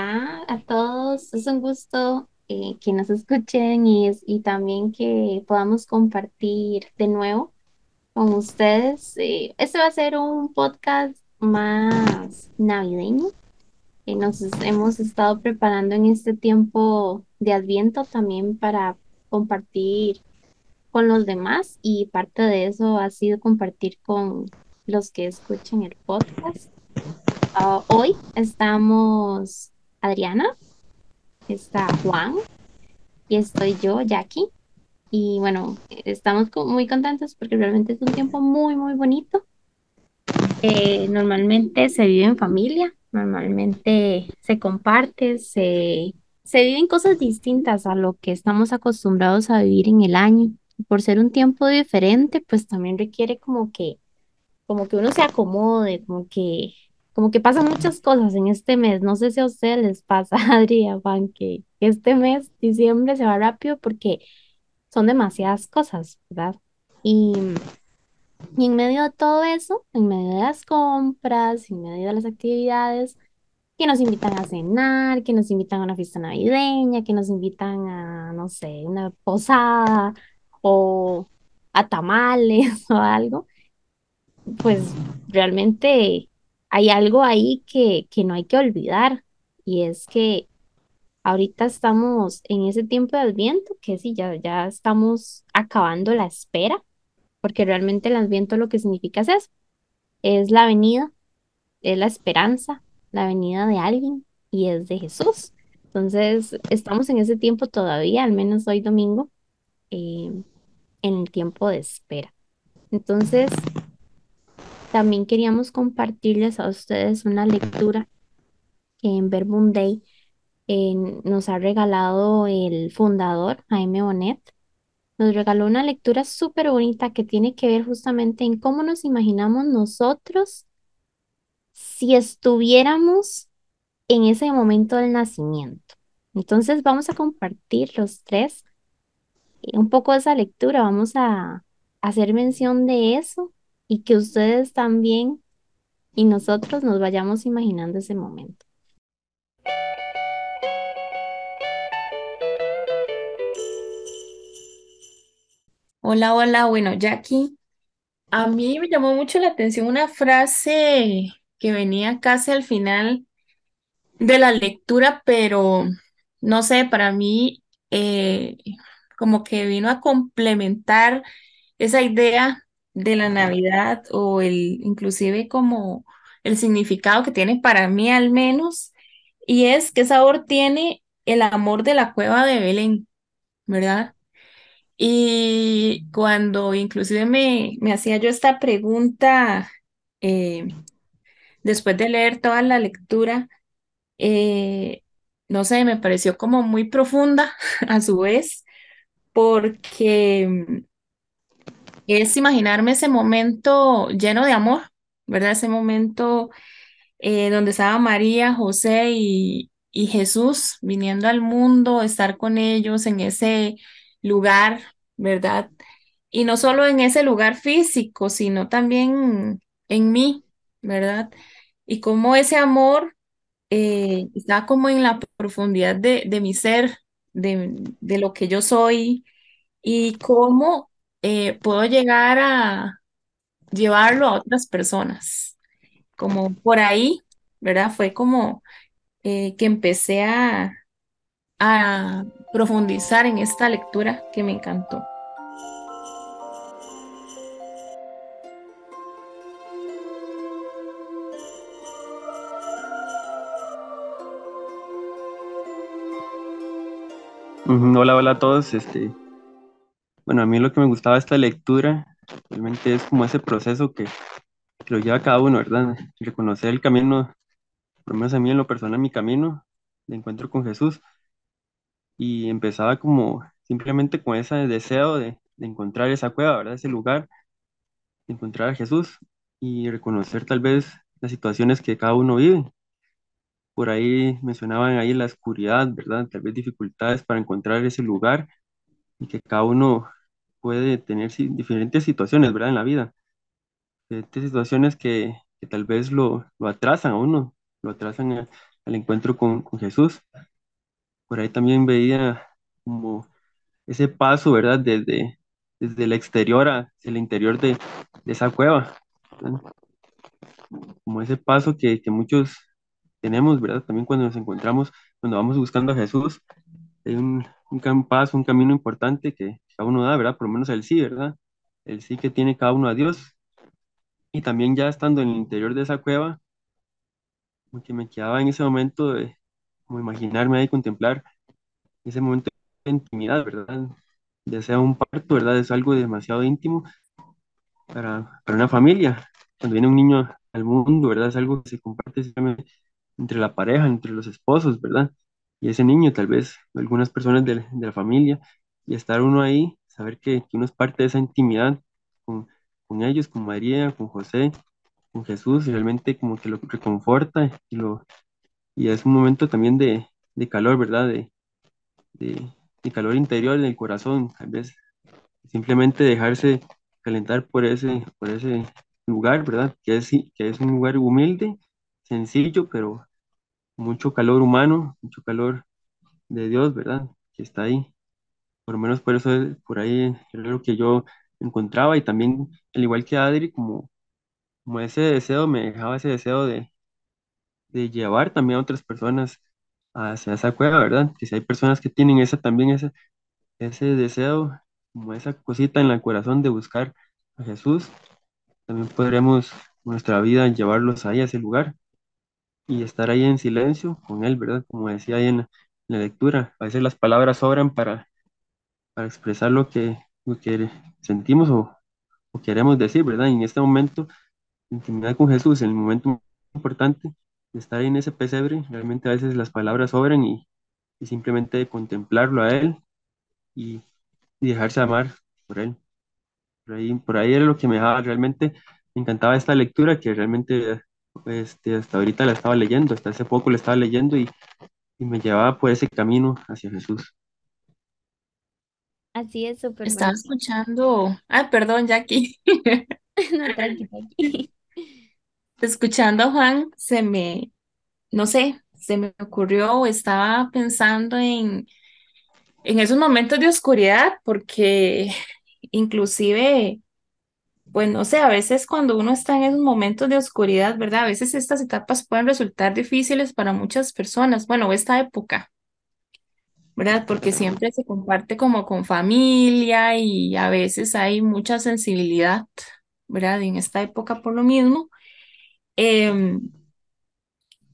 Hola a todos, es un gusto eh, que nos escuchen y, también que podamos compartir de nuevo con ustedes. Eh, este va a ser un podcast más navideño que nos hemos estado preparando en este tiempo de Adviento también para compartir con los demás y parte de eso ha sido compartir con los que escuchen el podcast. Ah, hoy estamos Adriana está Juan y estoy yo, Jackie. Y bueno, estamos muy contentos porque realmente es un tiempo muy, muy bonito. Eh, normalmente se vive en familia, normalmente se comparte, se, se viven cosas distintas a lo que estamos acostumbrados a vivir en el año. Por ser un tiempo diferente, pues también requiere como que como que uno se acomode, como que, como que pasan muchas cosas en este mes. No sé si a ustedes les pasa, Adri, Juan, que este mes, diciembre, se va rápido porque son demasiadas cosas, ¿verdad? Y, y en medio de todo eso, en medio de las compras, en medio de las actividades, que nos invitan a cenar, que nos invitan a una fiesta navideña, que nos invitan a, no sé, una posada o a tamales o algo pues realmente hay algo ahí que, que no hay que olvidar y es que ahorita estamos en ese tiempo de Adviento, que sí, ya, ya estamos acabando la espera, porque realmente el Adviento lo que significa es eso, es la venida, es la esperanza, la venida de alguien y es de Jesús. Entonces, estamos en ese tiempo todavía, al menos hoy domingo, eh, en el tiempo de espera. Entonces, también queríamos compartirles a ustedes una lectura que en Verbum Day eh, nos ha regalado el fundador, Jaime Bonet. Nos regaló una lectura súper bonita que tiene que ver justamente en cómo nos imaginamos nosotros si estuviéramos en ese momento del nacimiento. Entonces vamos a compartir los tres eh, un poco de esa lectura, vamos a hacer mención de eso y que ustedes también y nosotros nos vayamos imaginando ese momento. Hola, hola, bueno, Jackie, a mí me llamó mucho la atención una frase que venía casi al final de la lectura, pero no sé, para mí eh, como que vino a complementar esa idea de la Navidad o el inclusive como el significado que tiene para mí al menos, y es qué sabor tiene el amor de la cueva de Belén, ¿verdad? Y cuando inclusive me, me hacía yo esta pregunta, eh, después de leer toda la lectura, eh, no sé, me pareció como muy profunda a su vez, porque es imaginarme ese momento lleno de amor, ¿verdad? Ese momento eh, donde estaba María, José y, y Jesús viniendo al mundo, estar con ellos en ese lugar, ¿verdad? Y no solo en ese lugar físico, sino también en mí, ¿verdad? Y cómo ese amor eh, está como en la profundidad de, de mi ser, de, de lo que yo soy, y cómo eh, puedo llegar a llevarlo a otras personas. Como por ahí, ¿verdad? Fue como eh, que empecé a, a profundizar en esta lectura que me encantó. Hola, hola a todos. Este, bueno, a mí lo que me gustaba esta lectura realmente es como ese proceso que, que lo lleva cada uno, ¿verdad? Reconocer el camino, por lo menos a mí en lo personal, mi camino de encuentro con Jesús. Y empezaba como simplemente con ese deseo de, encontrar esa cueva, ¿verdad? Ese lugar, encontrar a Jesús y reconocer tal vez las situaciones que cada uno vive. Por ahí mencionaban ahí la oscuridad, ¿verdad? Tal vez dificultades para encontrar ese lugar y que cada uno puede tener diferentes situaciones, ¿verdad? En la vida, diferentes situaciones que, que tal vez lo, lo atrasan a uno, lo atrasan a al encuentro con, con Jesús. Por ahí también veía como ese paso, ¿verdad? Desde, desde el exterior hacia el interior de, de esa cueva, ¿verdad? Como ese paso que, que muchos tenemos, ¿verdad? También cuando nos encontramos, cuando vamos buscando a Jesús, hay un, un paso, un camino importante que cada uno da, ¿verdad? Por lo menos el sí, ¿verdad? El sí que tiene cada uno a Dios. Y también ya estando en el interior de esa cueva, como que me quedaba en ese momento de imaginarme ahí, contemplar ese momento de intimidad, ¿verdad? Ya sea un parto, ¿verdad? Es algo demasiado íntimo para, para una familia. Cuando viene un niño al mundo, ¿verdad? Es algo que se comparte entre la pareja, entre los esposos, ¿verdad? Y ese niño, tal vez algunas personas de, de la familia, y estar uno ahí, saber que, uno es parte de esa intimidad con, con ellos, con María, con José, con Jesús, y realmente como que lo reconforta y, lo, y es un momento también de, de calor, ¿verdad? De, de, de calor interior en el corazón, tal vez simplemente dejarse calentar por ese, por ese lugar, ¿verdad? Que es, que es un lugar humilde, sencillo, pero mucho calor humano, mucho calor de Dios, ¿verdad? Que está ahí. Por lo menos por eso, es- por ahí era lo que yo encontraba y también, al igual que Adri, como, como ese deseo, me dejaba ese deseo de, de llevar también a otras personas hacia esa cueva, ¿verdad? Que si hay personas que tienen esa también ese, ese deseo, como esa cosita en el corazón de buscar a Jesús, también podremos nuestra vida llevarlos ahí a ese lugar y estar ahí en silencio con Él, ¿verdad? Como decía ahí en la, en la lectura, a veces las palabras sobran para, para expresar lo que, lo que sentimos o, o queremos decir, ¿verdad? Y en este momento, intimidad con Jesús, el momento importante de estar ahí en ese pesebre, realmente a veces las palabras sobran y, y simplemente contemplarlo a Él y, y dejarse amar por Él. Por ahí, por ahí era lo que me dejaba, realmente me encantaba esta lectura que realmente este, hasta ahorita la estaba leyendo, hasta hace poco la estaba leyendo y, y me llevaba por ese camino hacia Jesús. Así es, súper Estaba escuchando, ay, perdón, Jackie. No, tranqui, tranqui. Escuchando a Juan, se me, no sé, se me ocurrió o estaba pensando en, en esos momentos de oscuridad, porque inclusive, pues no sé, a veces cuando uno está en esos momentos de oscuridad, ¿verdad? A veces estas etapas pueden resultar difíciles para muchas personas, bueno, esta época, ¿verdad? Porque siempre se comparte como con familia y a veces hay mucha sensibilidad, ¿verdad? En esta época por lo mismo. Em,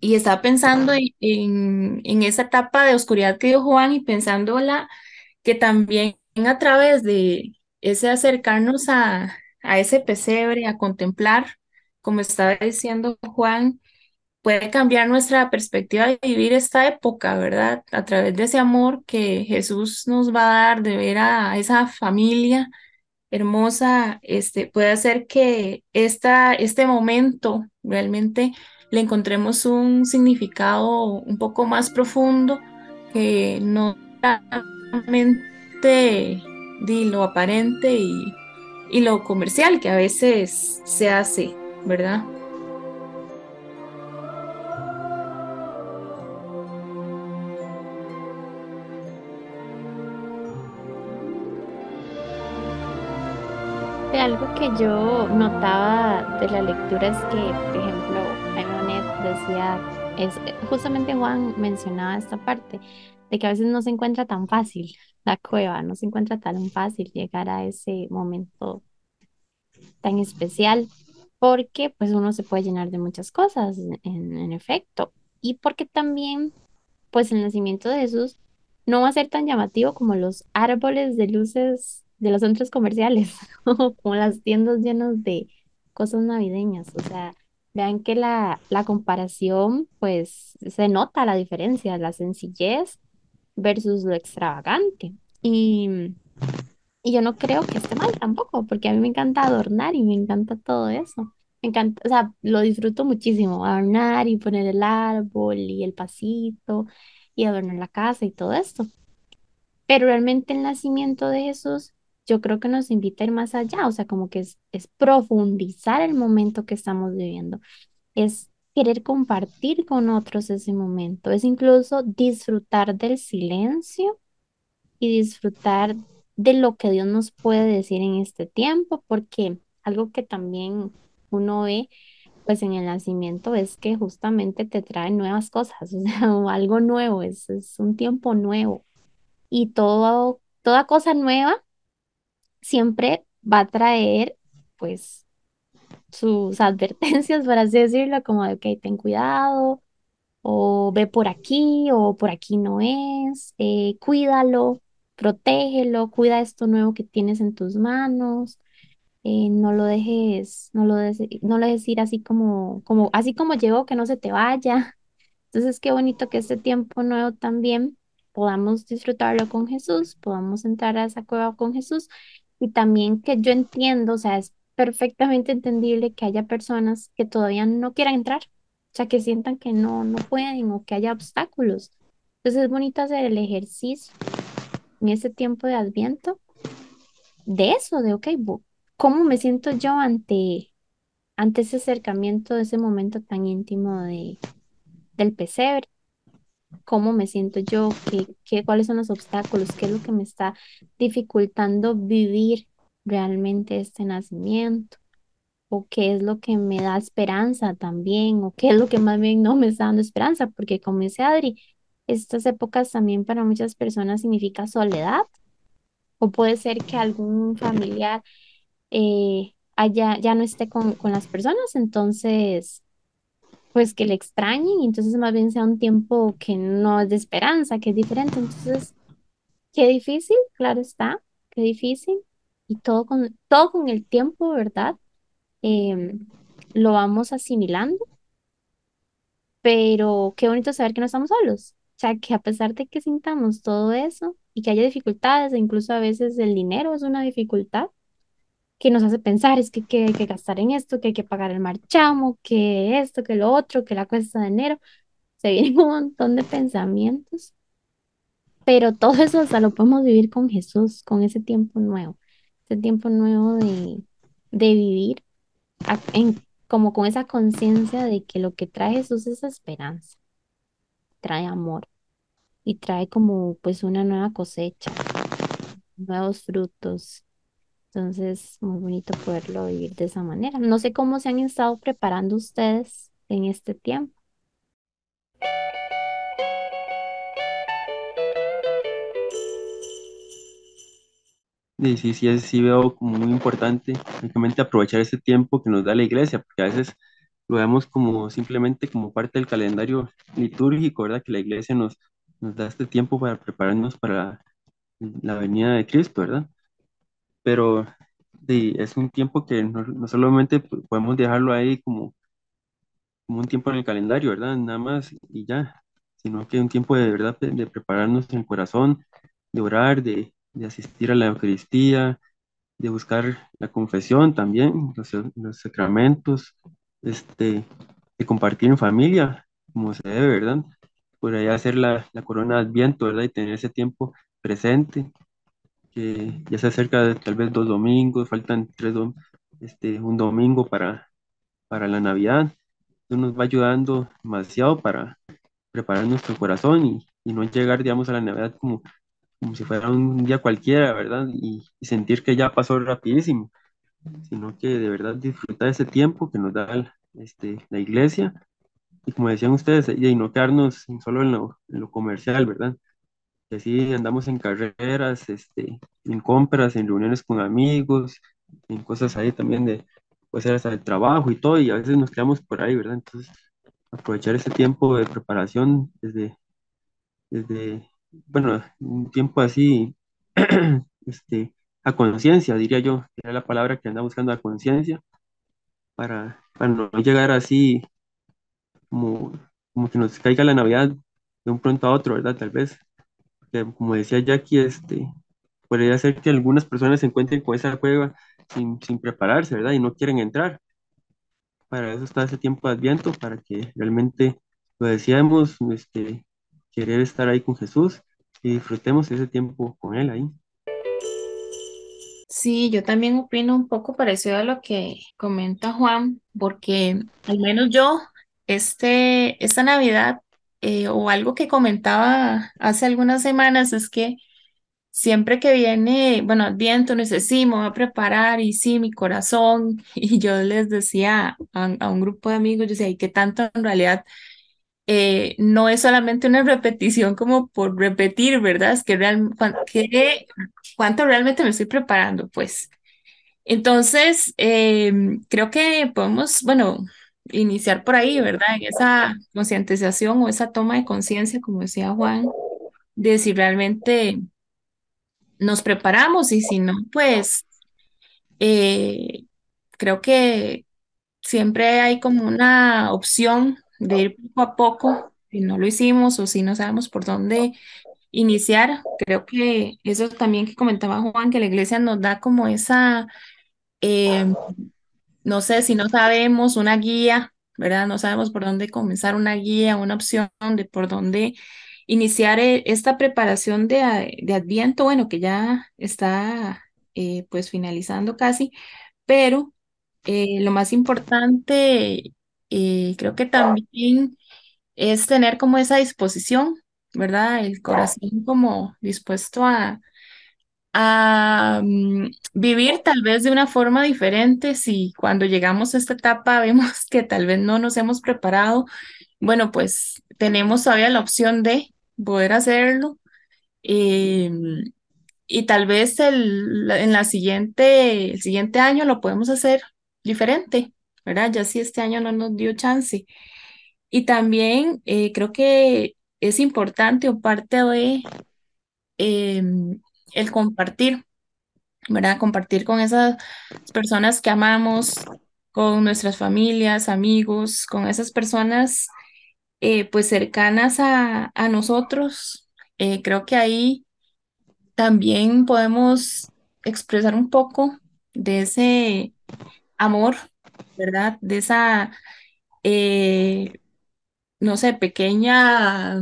Y estaba pensando en, en, en esa etapa de oscuridad que dio Juan y pensándola que también a través de ese acercarnos a, a ese pesebre, a contemplar, como estaba diciendo Juan, puede cambiar nuestra perspectiva de vivir esta época, ¿verdad? A través de ese amor que Jesús nos va a dar, de ver a esa familia hermosa, este, puede hacer que esta, este momento realmente le encontremos un significado un poco más profundo que no solamente de lo aparente y, y lo comercial que a veces se hace, ¿verdad? Algo que yo notaba de la lectura es que, por ejemplo, Aimonet decía, es, justamente Juan mencionaba esta parte, de que a veces no se encuentra tan fácil la cueva, no se encuentra tan fácil llegar a ese momento tan especial, porque pues uno se puede llenar de muchas cosas, en, efecto, y porque también pues el nacimiento de Jesús no va a ser tan llamativo como los árboles de luces de los centros comerciales, o como las tiendas llenas de cosas navideñas. O sea, vean que la, la comparación, pues se nota la diferencia, la sencillez versus lo extravagante. Y, y yo no creo que esté mal tampoco, porque a mí me encanta adornar y me encanta todo eso. Me encanta, o sea, lo disfruto muchísimo, adornar y poner el árbol y el pasito y adornar la casa y todo esto. Pero realmente el nacimiento de Jesús, yo creo que nos invita a ir más allá, o sea, como que es, es profundizar el momento que estamos viviendo, es querer compartir con otros ese momento, es incluso disfrutar del silencio y disfrutar de lo que Dios nos puede decir en este tiempo, porque algo que también uno ve pues en el nacimiento es que justamente te trae nuevas cosas, o sea, algo nuevo, es, es un tiempo nuevo. Y todo, toda cosa nueva siempre va a traer pues sus advertencias, por así decirlo, como de, ok, ten cuidado, o ve por aquí, o por aquí no es, eh, cuídalo, protégelo, cuida esto nuevo que tienes en tus manos, eh, no lo dejes, no lo dejes, no lo dejes ir así como, como, así como llegó, que no se te vaya. Entonces, qué bonito que este tiempo nuevo también podamos disfrutarlo con Jesús, podamos entrar a esa cueva con Jesús y también que yo entiendo, o sea, es perfectamente entendible que haya personas que todavía no quieran entrar, o sea, que sientan que no, no pueden o que haya obstáculos. Entonces es bonito hacer el ejercicio en ese tiempo de Adviento de eso, de, ok, ¿cómo me siento yo ante, ante ese acercamiento, ese momento tan íntimo de, del pesebre? ¿Cómo me siento yo? ¿Qué, qué, cuáles son los obstáculos? ¿Qué es lo que me está dificultando vivir realmente este nacimiento? ¿O qué es lo que me da esperanza también? ¿O qué es lo que más bien no me está dando esperanza? Porque como dice Adri, estas épocas también para muchas personas significa soledad. O puede ser que algún familiar eh, ya no esté con, con las personas, entonces pues que le extrañen entonces más bien sea un tiempo que no es de esperanza, que es diferente. Entonces, qué difícil, claro está, qué difícil. Y todo con, todo con el tiempo, ¿verdad? Em, lo vamos asimilando, pero qué bonito saber que no estamos solos. O sea, que a pesar de que sintamos todo eso y que haya dificultades, e incluso a veces el dinero es una dificultad que nos hace pensar, es que, que hay que gastar en esto, que hay que pagar el marchamo, que esto, que lo otro, que la cuesta de enero. Se vienen un montón de pensamientos, pero todo eso hasta lo podemos vivir con Jesús, con ese tiempo nuevo, ese tiempo nuevo de, de vivir en, como con esa conciencia de que lo que trae Jesús es esperanza, trae amor y trae como pues una nueva cosecha, nuevos frutos. Entonces, muy bonito poderlo vivir de esa manera. No sé cómo se han estado preparando ustedes en este tiempo. Sí, sí, es- sí veo como muy importante únicamente aprovechar ese tiempo que nos da la iglesia, porque a veces lo vemos como simplemente como parte del calendario litúrgico, ¿verdad? Que la iglesia nos, nos da este tiempo para prepararnos para la venida de Cristo, ¿verdad? Pero sí, es un tiempo que no, no solamente podemos dejarlo ahí como, como un tiempo en el calendario, ¿verdad? Nada más y ya, sino que es un tiempo de verdad de, de prepararnos en el corazón, de orar, de, de asistir a la Eucaristía de buscar la confesión también, los, sacramentos, este, de compartir en familia, como se debe, ¿verdad? Por ahí hacer la, la corona de Adviento, ¿verdad? Y tener ese tiempo presente, que ya se acerca de tal vez dos domingos, faltan tres, dom- este, un domingo para, para la Navidad. Eso nos va ayudando demasiado para preparar nuestro corazón y, y no llegar, digamos, a la Navidad como, como si fuera un día cualquiera, ¿verdad? Y, y sentir que ya pasó rapidísimo sino que de verdad disfrutar ese tiempo que nos da el- este, la iglesia y como decían ustedes, y no quedarnos solo en lo, en lo comercial, ¿verdad? Que así andamos en carreras, este, en compras, en reuniones con amigos, en cosas ahí también de, puede ser hasta el trabajo y todo, y a veces nos quedamos por ahí, ¿verdad? Entonces, aprovechar ese tiempo de preparación desde, desde, bueno, un tiempo así, este, a conciencia, diría yo, era la palabra que anda buscando a conciencia para, para no llegar así como, como que nos caiga la Navidad de un pronto a otro, ¿verdad? Tal vez, que como decía Jackie, este, podría ser que algunas personas se encuentren con esa cueva sin, sin prepararse, ¿verdad? Y no quieren entrar. Para eso está ese tiempo de Adviento, para que realmente lo deseemos, este, querer estar ahí con Jesús y disfrutemos ese tiempo con Él ahí. Sí, yo también opino un poco parecido a lo que comenta Juan, porque al menos yo este, esta Navidad eh, o algo que comentaba hace algunas semanas es que siempre que viene, bueno, Adviento, no sé, sí, me voy a preparar y sí, mi corazón, y yo les decía a, a un grupo de amigos, yo decía, ¿y qué tanto en realidad? Eh, no es solamente una repetición como por repetir, ¿verdad? Que real, cuánto realmente me estoy preparando, pues. Entonces, eh, creo que podemos, bueno, iniciar por ahí, ¿verdad? En esa concientización o esa toma de conciencia, como decía Juan, de si realmente nos preparamos y si no, pues eh, creo que siempre hay como una opción de ir poco a poco, si no lo hicimos o si no sabemos por dónde iniciar. Creo que eso también que comentaba Juan, que la iglesia nos da como esa, eh, no sé, si no sabemos una guía, ¿verdad? No sabemos por dónde comenzar una guía, una opción de por dónde iniciar eh, esta preparación de, a- de Adviento, bueno, que ya está eh, pues finalizando casi, pero lo más importante, eh, creo que también es tener como esa disposición, ¿verdad? El corazón como dispuesto a, a mm, vivir tal vez de una forma diferente. Si cuando llegamos a esta etapa vemos que tal vez no nos hemos preparado, bueno, pues tenemos todavía la opción de poder hacerlo. eh, y tal vez el, en la siguiente, el siguiente año lo podemos hacer diferente, ¿verdad? Ya si este año no nos dio chance. Y también eh, creo que es importante o parte de em, el compartir, ¿verdad? Compartir con esas personas que amamos, con nuestras familias, amigos, con esas personas eh, pues cercanas a, a nosotros. Eh, creo que ahí también podemos expresar un poco de ese amor, ¿verdad? De esa, eh, no sé, pequeña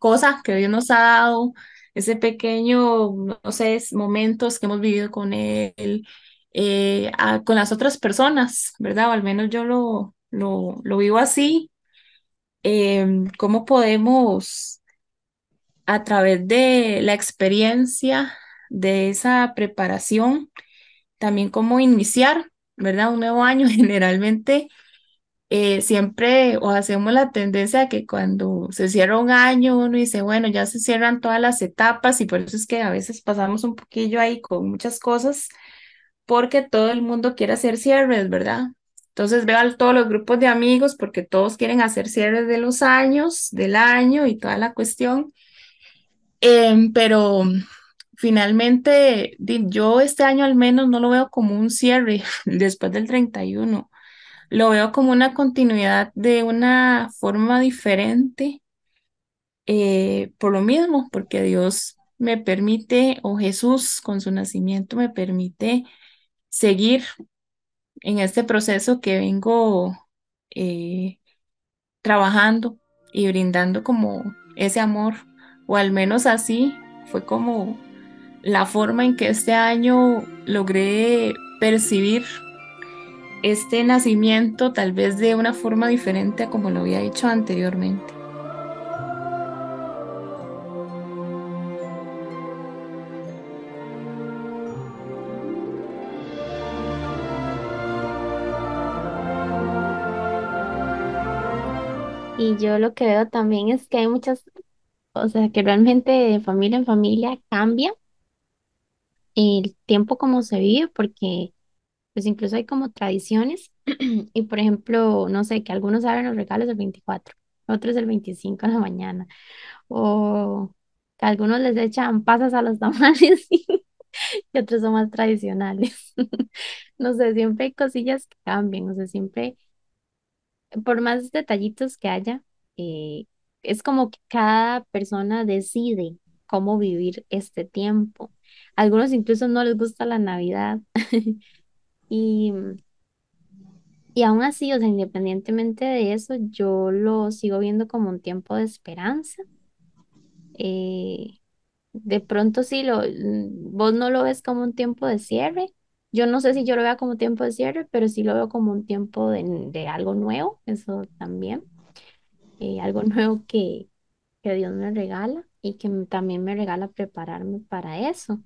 cosa que Dios nos ha dado, ese pequeño, no sé, momentos que hemos vivido con Él, eh, con las otras personas, ¿verdad? O al menos yo lo, lo, lo vivo así. Em, ¿cómo podemos, a través de la experiencia de esa preparación, también cómo iniciar, ¿verdad? Un nuevo año generalmente eh, siempre o hacemos la tendencia a que cuando se cierra un año uno dice, bueno, ya se cierran todas las etapas y por eso es que a veces pasamos un poquillo ahí con muchas cosas porque todo el mundo quiere hacer cierres, ¿verdad? Entonces veo a todos los grupos de amigos porque todos quieren hacer cierres de los años, del año y toda la cuestión. Em, pero finalmente yo este año al menos no lo veo como un cierre después del 31. Lo veo como una continuidad de una forma diferente, eh, por lo mismo, porque Dios me permite, o Jesús con su nacimiento me permite seguir en este proceso que vengo eh, trabajando y brindando como ese amor, o al menos así fue como la forma en que este año logré percibir este nacimiento tal vez de una forma diferente a como lo había hecho anteriormente. Y yo lo que veo también es que hay muchas, o sea, que realmente de familia en familia cambia el tiempo como se vive, porque pues incluso hay como tradiciones. Y por ejemplo, no sé, que algunos abren los regalos el 24, otros el 25 de la mañana, o que algunos les echan pasas a los tamales y otros son más tradicionales. No sé, siempre hay cosillas que cambian, o sea, siempre, por más detallitos que haya, eh, es como que cada persona decide cómo vivir este tiempo. Algunos incluso no les gusta la Navidad y Y aún así, o sea, independientemente de eso, yo lo sigo viendo como un tiempo de esperanza. Eh, de pronto sí, lo, mm, vos no lo ves como un tiempo de cierre. Yo no sé si yo lo veo como tiempo de cierre, pero sí lo veo como un tiempo de, de algo nuevo, eso también. eh, algo nuevo que, que Dios me regala y que también me regala prepararme para eso.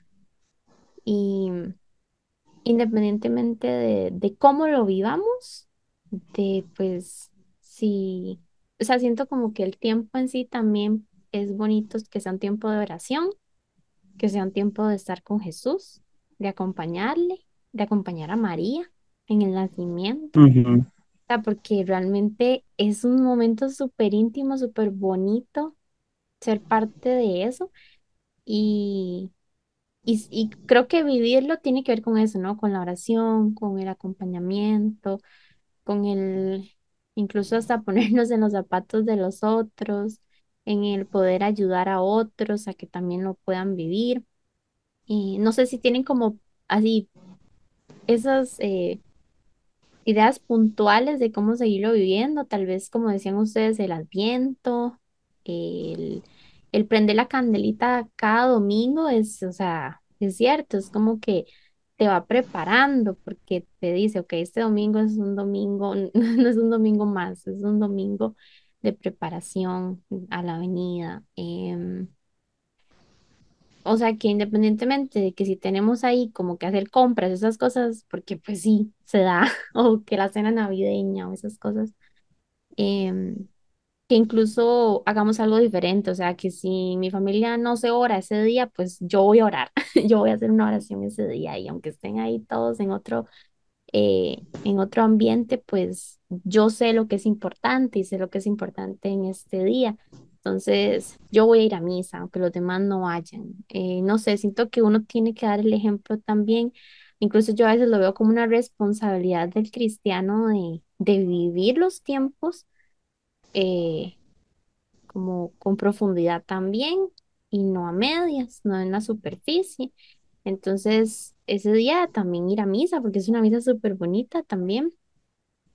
Y independientemente de, de cómo lo vivamos, de pues sí, o sea, siento como que el tiempo en sí también es bonito que sea un tiempo de oración, que sea un tiempo de estar con Jesús, de acompañarle, de acompañar a María en el nacimiento. Ujú. O sea, porque realmente es un momento súper íntimo, súper bonito ser parte de eso y, y, creo que vivirlo tiene que ver con eso, ¿no? Con la oración, con el acompañamiento, con el, incluso hasta ponernos en los zapatos de los otros, en el poder ayudar a otros a que también lo puedan vivir. Y no sé si tienen como así esas eh, ideas puntuales de cómo seguirlo viviendo, tal vez como decían ustedes, el adviento, el, el prender la candelita cada domingo es, o sea, es cierto, es como que te va preparando porque te dice, ok, este domingo es un domingo, no es un domingo más, es un domingo de preparación a la venida. em, o sea que independientemente de que si tenemos ahí como que hacer compras, esas cosas, porque pues sí, se da, o que la cena navideña o esas cosas, em, que incluso hagamos algo diferente, o sea que si mi familia no se ora ese día, pues yo voy a orar, yo voy a hacer una oración ese día y aunque estén ahí todos en otro eh, en otro ambiente, pues yo sé lo que es importante y sé lo que es importante en este día. Entonces, yo voy a ir a misa, aunque los demás no vayan. Eh, no sé, siento que uno tiene que dar el ejemplo también. Incluso yo a veces lo veo como una responsabilidad del cristiano de, de vivir los tiempos eh, como con profundidad también y no a medias, no en la superficie. Entonces, ese día también ir a misa, porque es una misa súper bonita también.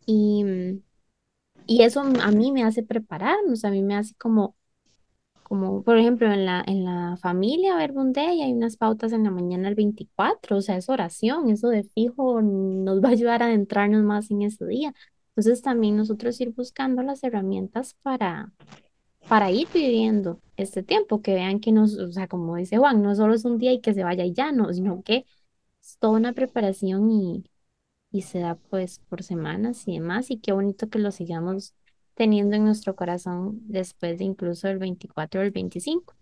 Y, mm, y eso a mí me hace sea, a mí me hace como, como por ejemplo, en la, en la familia Verbum Dei hay unas pautas en la mañana el veinticuatro o sea, es oración, eso de fijo nos va a ayudar a adentrarnos más en ese día. Entonces, también nosotros ir buscando las herramientas para, para ir viviendo este tiempo, que vean que nos, o sea, como dice Juan, no solo es un día y que se vaya y ya, no, sino que es toda una preparación y, y se da pues por semanas y demás, y qué bonito que lo sigamos teniendo en nuestro corazón después de incluso el 24 o el 25.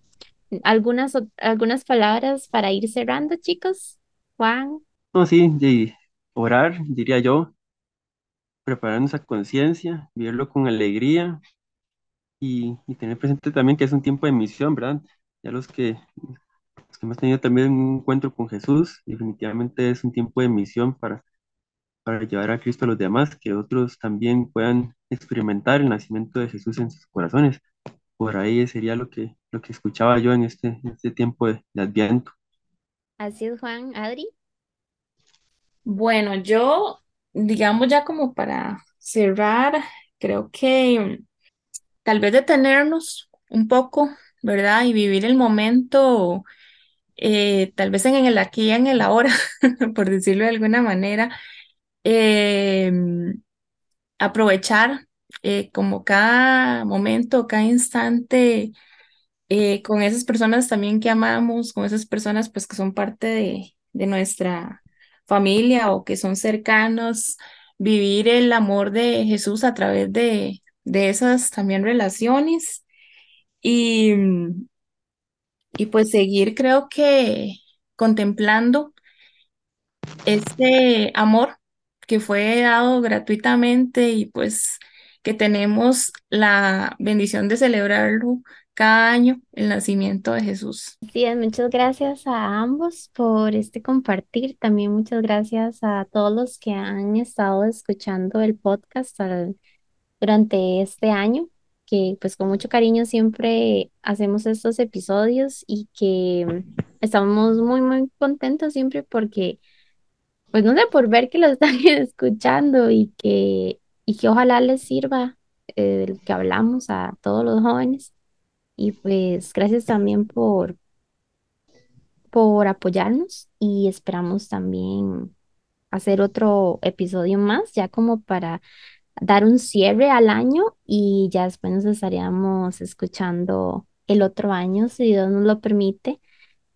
¿Algunas, algunas palabras para ir cerrando, chicos? Juan, No, sí, orar, diría yo, preparar nuestra conciencia, vivirlo con alegría y, y tener presente también que es un tiempo de misión, ¿verdad? Ya los que, los que hemos tenido también un encuentro con Jesús, definitivamente es un tiempo de misión para, para llevar a Cristo a los demás, que otros también puedan experimentar el nacimiento de Jesús en sus corazones. Por ahí sería lo que, lo que escuchaba yo en este, en este tiempo de, de Adviento. así es Juan, Adri. Bueno, yo, digamos ya como para cerrar, creo que tal vez detenernos un poco, ¿verdad? Y vivir el momento, eh, tal vez en el aquí y en el ahora, por decirlo de alguna manera. Em, aprovechar eh, como cada momento, cada instante eh, con esas personas también que amamos, con esas personas pues que son parte de, de nuestra familia o que son cercanos, vivir el amor de Jesús a través de, de esas también relaciones. Y, y pues seguir creo que contemplando este amor que fue dado gratuitamente y pues que tenemos la bendición de celebrarlo cada año, el nacimiento de Jesús. Sí, muchas gracias a ambos por este compartir. También muchas gracias a todos los que han estado escuchando el podcast durante este año, que pues con mucho cariño siempre hacemos estos episodios y que estamos muy, muy contentos siempre porque, pues no sé, por ver que lo están escuchando y que, y que ojalá les sirva eh, que hablamos a todos los jóvenes. Y pues gracias también por por apoyarnos y esperamos también hacer otro episodio más, ya como para dar un cierre al año y ya después nos estaríamos escuchando el otro año, si Dios nos lo permite,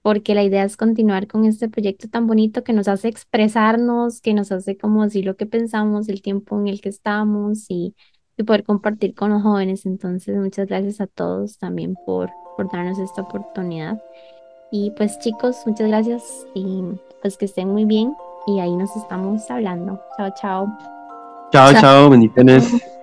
porque la idea es continuar con este proyecto tan bonito que nos hace expresarnos, que nos hace como decir lo que pensamos, el tiempo en el que estamos y, y poder compartir con los jóvenes. Entonces, muchas gracias a todos también por, por darnos esta oportunidad. Y pues chicos, muchas gracias y pues que estén muy bien y ahí nos estamos hablando. Chao, chao. Chao, chao, bendiciones.